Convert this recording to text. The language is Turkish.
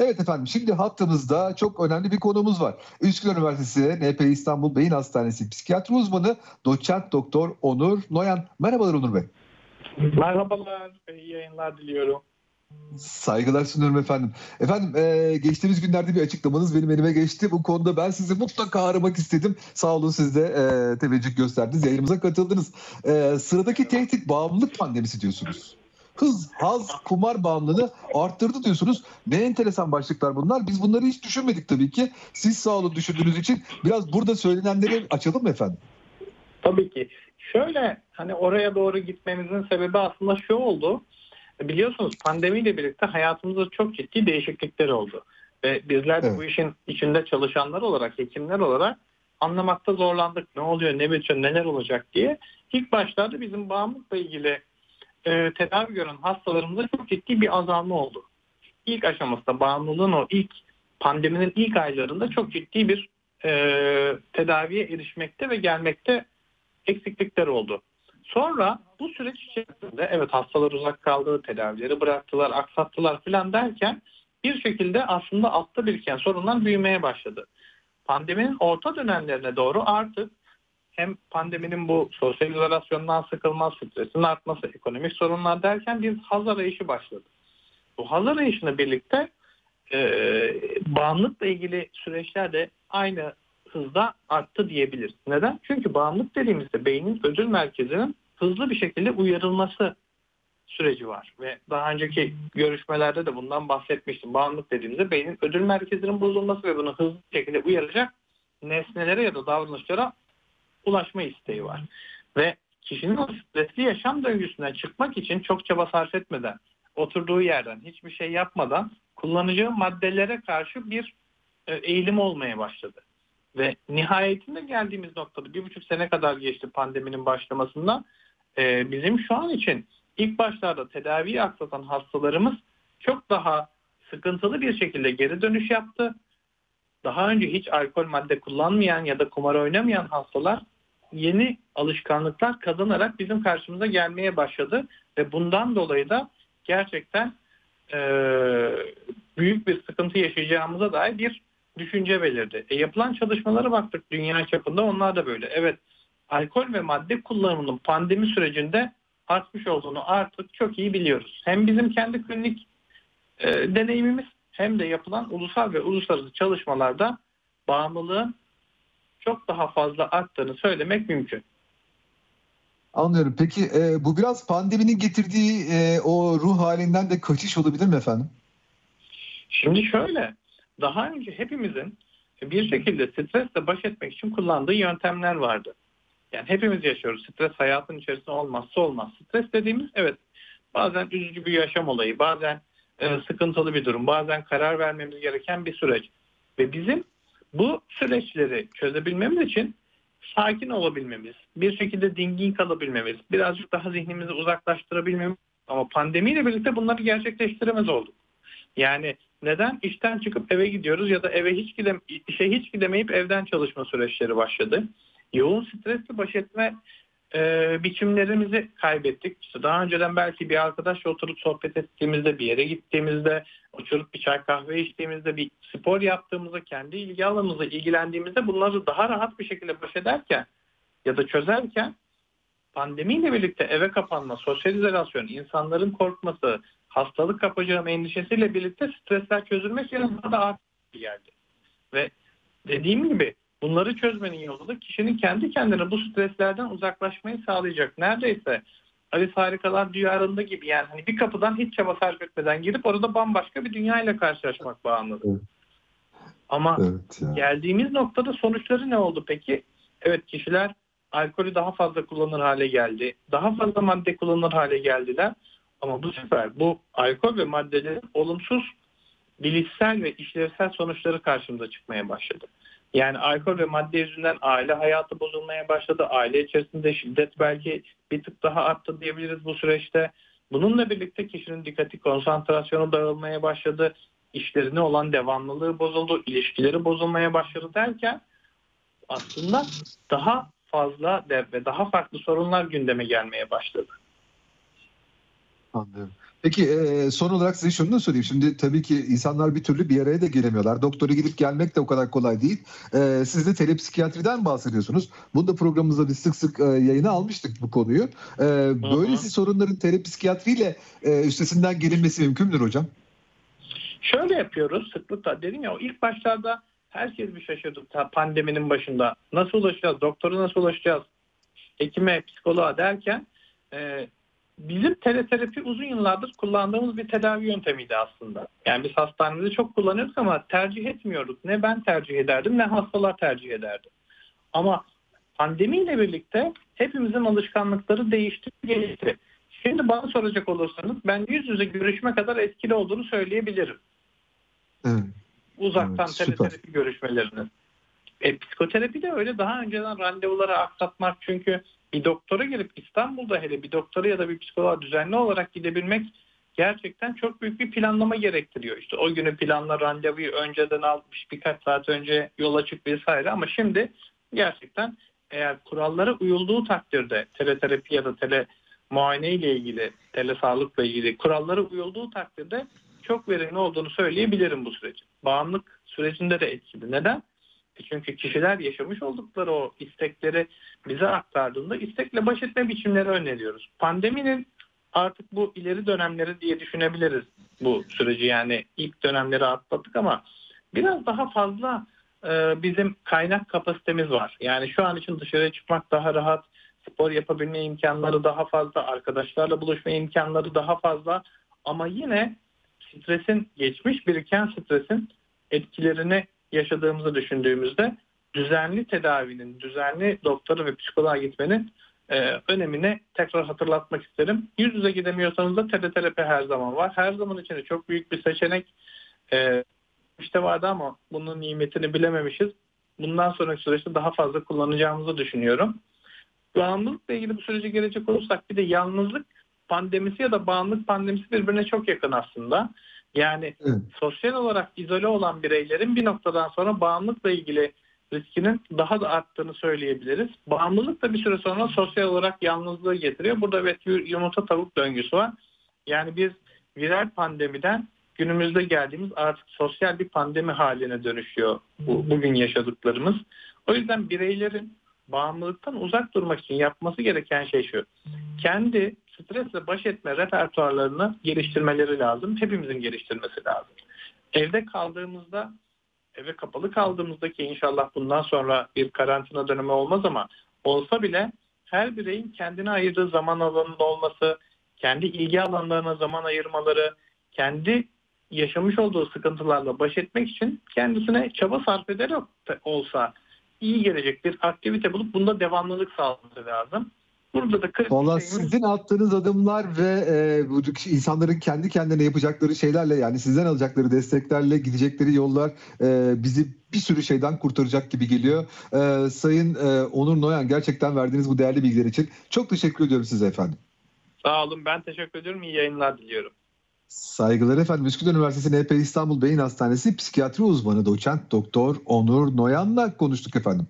Evet efendim şimdi hattımızda çok önemli bir konumuz var. Üsküdar Üniversitesi NP İstanbul Beyin Hastanesi psikiyatri uzmanı doçent doktor Onur Noyan. Merhabalar Onur Bey. Merhabalar, iyi yayınlar diliyorum. Saygılar sunuyorum efendim. Efendim e, geçtiğimiz günlerde bir açıklamanız benim elime geçti. Bu konuda ben sizi mutlaka aramak istedim. Sağ olun siz de e, teveccüh gösterdiniz. Yayınımıza katıldınız. E, sıradaki tehdit bağımlılık pandemisi diyorsunuz. Hız, haz, kumar bağımlılığını arttırdı diyorsunuz. Ne enteresan başlıklar bunlar. Biz bunları hiç düşünmedik tabii ki. Siz sağ olun düşündüğünüz için. Biraz burada söylenenleri açalım mı efendim? Tabii ki. Şöyle hani oraya doğru gitmemizin sebebi aslında şu oldu. Biliyorsunuz pandemiyle birlikte hayatımızda çok ciddi değişiklikler oldu. Ve bizler Evet. bu işin içinde çalışanlar olarak, hekimler olarak anlamakta zorlandık. Ne oluyor, ne bitiyor, neler olacak diye. İlk başlarda bizim bağımlılıkla ilgili e, tedavi gören hastalarımızda çok ciddi bir azalma oldu. İlk aşamasında bağımlılığın o ilk pandeminin ilk aylarında çok ciddi bir e, tedaviye erişmekte ve gelmekte eksiklikler oldu. Sonra bu süreç içerisinde evet hastalar uzak kaldı, tedavileri bıraktılar, aksattılar filan derken bir şekilde aslında altta biriken sorunlar büyümeye başladı. Pandeminin orta dönemlerine doğru artık hem pandeminin bu sosyal izolasyondan sıkılma, stresin artması, ekonomik sorunlar derken bir haz arayışı başladı. Bu haz arayışına birlikte e, bağımlılıkla ilgili süreçler de aynı hızda arttı diyebiliriz. Neden? Çünkü bağımlılık dediğimizde beynin ödül merkezinin hızlı bir şekilde uyarılması süreci var. Ve daha önceki görüşmelerde de bundan bahsetmiştim. Bağımlılık dediğimizde beynin ödül merkezinin bozulması ve bunu hızlı bir şekilde uyaracak nesnelere ya da davranışlara ulaşma isteği var. Ve kişinin o stresli yaşam döngüsünden çıkmak için çok çaba sarf etmeden, oturduğu yerden hiçbir şey yapmadan kullanacağı maddelere karşı bir e, eğilim olmaya başladı. Ve nihayetinde geldiğimiz noktada bir buçuk sene kadar geçti pandeminin başlamasından. Ee, bizim şu an için ilk başlarda tedaviyi aksatan hastalarımız çok daha sıkıntılı bir şekilde geri dönüş yaptı. Daha önce hiç alkol madde kullanmayan ya da kumar oynamayan hastalar yeni alışkanlıklar kazanarak bizim karşımıza gelmeye başladı. Ve bundan dolayı da gerçekten e, büyük bir sıkıntı yaşayacağımıza dair bir düşünce belirdi. E, yapılan çalışmalara baktık dünya çapında onlar da böyle. Evet alkol ve madde kullanımının pandemi sürecinde artmış olduğunu artık çok iyi biliyoruz. Hem bizim kendi klinik e, deneyimimiz hem de yapılan ulusal ve uluslararası çalışmalarda bağımlılığın çok daha fazla arttığını söylemek mümkün. Anlıyorum. Peki e, bu biraz pandeminin getirdiği e, o ruh halinden de kaçış olabilir mi efendim? Şimdi şöyle, daha önce hepimizin bir şekilde stresle baş etmek için kullandığı yöntemler vardı. Yani hepimiz yaşıyoruz. Stres hayatın içerisinde olmazsa olmaz. Stres dediğimiz evet bazen üzücü bir yaşam olayı, bazen sıkıntılı bir durum, bazen karar vermemiz gereken bir süreç. Ve bizim bu süreçleri çözebilmemiz için sakin olabilmemiz, bir şekilde dingin kalabilmemiz, birazcık daha zihnimizi uzaklaştırabilmemiz ama pandemiyle birlikte bunları gerçekleştiremez olduk. Yani neden işten çıkıp eve gidiyoruz ya da eve hiç gidem işe hiç gidemeyip evden çalışma süreçleri başladı. Yoğun stresle baş etme e, biçimlerimizi kaybettik. İşte daha önceden belki bir arkadaşla oturup sohbet ettiğimizde, bir yere gittiğimizde, oturup bir çay kahve içtiğimizde, bir spor yaptığımızda, kendi ilgi alanımızla ilgilendiğimizde bunları daha rahat bir şekilde baş ederken ya da çözerken pandemiyle birlikte eve kapanma, sosyal izolasyon, insanların korkması, hastalık kapacağım endişesiyle birlikte stresler çözülmek yerine daha da arttı geldi. Ve dediğim gibi bunları çözmenin yolu da kişinin kendi kendine bu streslerden uzaklaşmayı sağlayacak. Neredeyse Alice Harikalar Diyarı'nda gibi yani hani bir kapıdan hiç çaba sarf etmeden girip orada bambaşka bir dünyayla karşılaşmak bağımlılık. Evet. Ama Evet. Ya. geldiğimiz noktada sonuçları ne oldu peki? Evet kişiler alkolü daha fazla kullanır hale geldi. Daha fazla madde kullanır hale geldiler. Ama bu sefer bu alkol ve maddelerin olumsuz bilişsel ve işlevsel sonuçları karşımıza çıkmaya başladı. Yani alkol ve madde yüzünden aile hayatı bozulmaya başladı. Aile içerisinde şiddet belki bir tık daha arttı diyebiliriz bu süreçte. Bununla birlikte kişinin dikkati, konsantrasyonu dağılmaya başladı. İşlerine olan devamlılığı bozuldu, ilişkileri bozulmaya başladı derken aslında daha fazla ve daha farklı sorunlar gündeme gelmeye başladı. Anlıyorum. Peki e, son olarak size şunu da sorayım. Şimdi tabii ki insanlar bir türlü bir araya da gelemiyorlar. Doktora gidip gelmek de o kadar kolay değil. E, siz de telepsikiyatriden bahsediyorsunuz. Bunu da programımızda biz sık sık e, yayına almıştık bu konuyu. E, böylesi sorunların telepsikiyatriyle e, üstesinden gelinmesi mümkün müdür hocam? Şöyle yapıyoruz sıklıkla dedim ya ilk başlarda herkes bir şaşırdı ta pandeminin başında. Nasıl ulaşacağız? Doktora nasıl ulaşacağız? Hekime, psikoloğa derken e, bizim teleterapi uzun yıllardır kullandığımız bir tedavi yöntemiydi aslında. Yani biz hastanemizde çok kullanıyoruz ama tercih etmiyorduk. Ne ben tercih ederdim ne hastalar tercih ederdi. Ama pandemiyle birlikte hepimizin alışkanlıkları değişti, gelişti. Şimdi bana soracak olursanız ben yüz yüze görüşme kadar etkili olduğunu söyleyebilirim. Evet. Uzaktan Evet, süper. teleterapi görüşmelerinin. E, psikoterapi de öyle daha önceden randevuları aksatmak çünkü bir doktora gelip İstanbul'da hele bir doktora ya da bir psikoloğa düzenli olarak gidebilmek gerçekten çok büyük bir planlama gerektiriyor. İşte o günü planla randevuyu önceden almış birkaç saat önce yola çık vesaire ama şimdi gerçekten eğer kurallara uyulduğu takdirde teleterapi ya da tele muayene ile ilgili, tele sağlıkla ilgili kurallara uyulduğu takdirde çok verimli olduğunu söyleyebilirim bu sürecin. Bağımlılık sürecinde de etkili. Neden? Çünkü kişiler yaşamış oldukları o istekleri bize aktardığında istekle baş etme biçimleri öneriyoruz. Pandeminin artık bu ileri dönemleri diye düşünebiliriz bu süreci. Yani ilk dönemleri atlattık ama biraz daha fazla e, bizim kaynak kapasitemiz var. Yani şu an için dışarıya çıkmak daha rahat, spor yapabilme imkanları daha fazla, arkadaşlarla buluşma imkanları daha fazla ama yine stresin geçmiş biriken stresin etkilerini yaşadığımızı düşündüğümüzde düzenli tedavinin, düzenli doktora ve psikoloğa gitmenin e, önemini tekrar hatırlatmak isterim. Yüz yüze gidemiyorsanız da teleterapi her zaman var. Her zaman içinde çok büyük bir seçenek e, işte vardı ama bunun nimetini bilememişiz. Bundan sonraki süreçte daha fazla kullanacağımızı düşünüyorum. Bağımlılıkla ilgili bu sürece gelecek olursak bir de yalnızlık pandemisi ya da bağımlılık pandemisi birbirine çok yakın aslında. Yani Evet. sosyal olarak izole olan bireylerin bir noktadan sonra bağımlılıkla ilgili riskinin daha da arttığını söyleyebiliriz. Bağımlılık da bir süre sonra sosyal olarak yalnızlığı getiriyor. Burada evet yu- yumurta tavuk döngüsü var. Yani biz viral pandemiden günümüzde geldiğimiz artık sosyal bir pandemi haline dönüşüyor bu, bugün yaşadıklarımız. O yüzden bireylerin bağımlılıktan uzak durmak için yapması gereken şey şu. Kendi stresle baş etme repertuarlarını geliştirmeleri lazım. Hepimizin geliştirmesi lazım. Evde kaldığımızda eve kapalı kaldığımızda ki inşallah bundan sonra bir karantina dönemi olmaz ama olsa bile her bireyin kendine ayırdığı zaman alanında olması, kendi ilgi alanlarına zaman ayırmaları, kendi yaşamış olduğu sıkıntılarla baş etmek için kendisine çaba sarf ederek olsa iyi gelecek bir aktivite bulup bunda devamlılık sağlaması lazım. Burada da Valla şeyimiz- sizin attığınız adımlar ve e, bu insanların kendi kendine yapacakları şeylerle yani sizden alacakları desteklerle gidecekleri yollar e, bizi bir sürü şeyden kurtaracak gibi geliyor. E, Sayın e, Onur Noyan gerçekten verdiğiniz bu değerli bilgiler için çok teşekkür ediyorum size efendim. Sağ olun ben teşekkür ediyorum. İyi yayınlar diliyorum. Saygılar efendim. Üsküdar Üniversitesi NP İstanbul Beyin Hastanesi psikiyatri uzmanı doçent doktor Onur Noyan'la konuştuk efendim.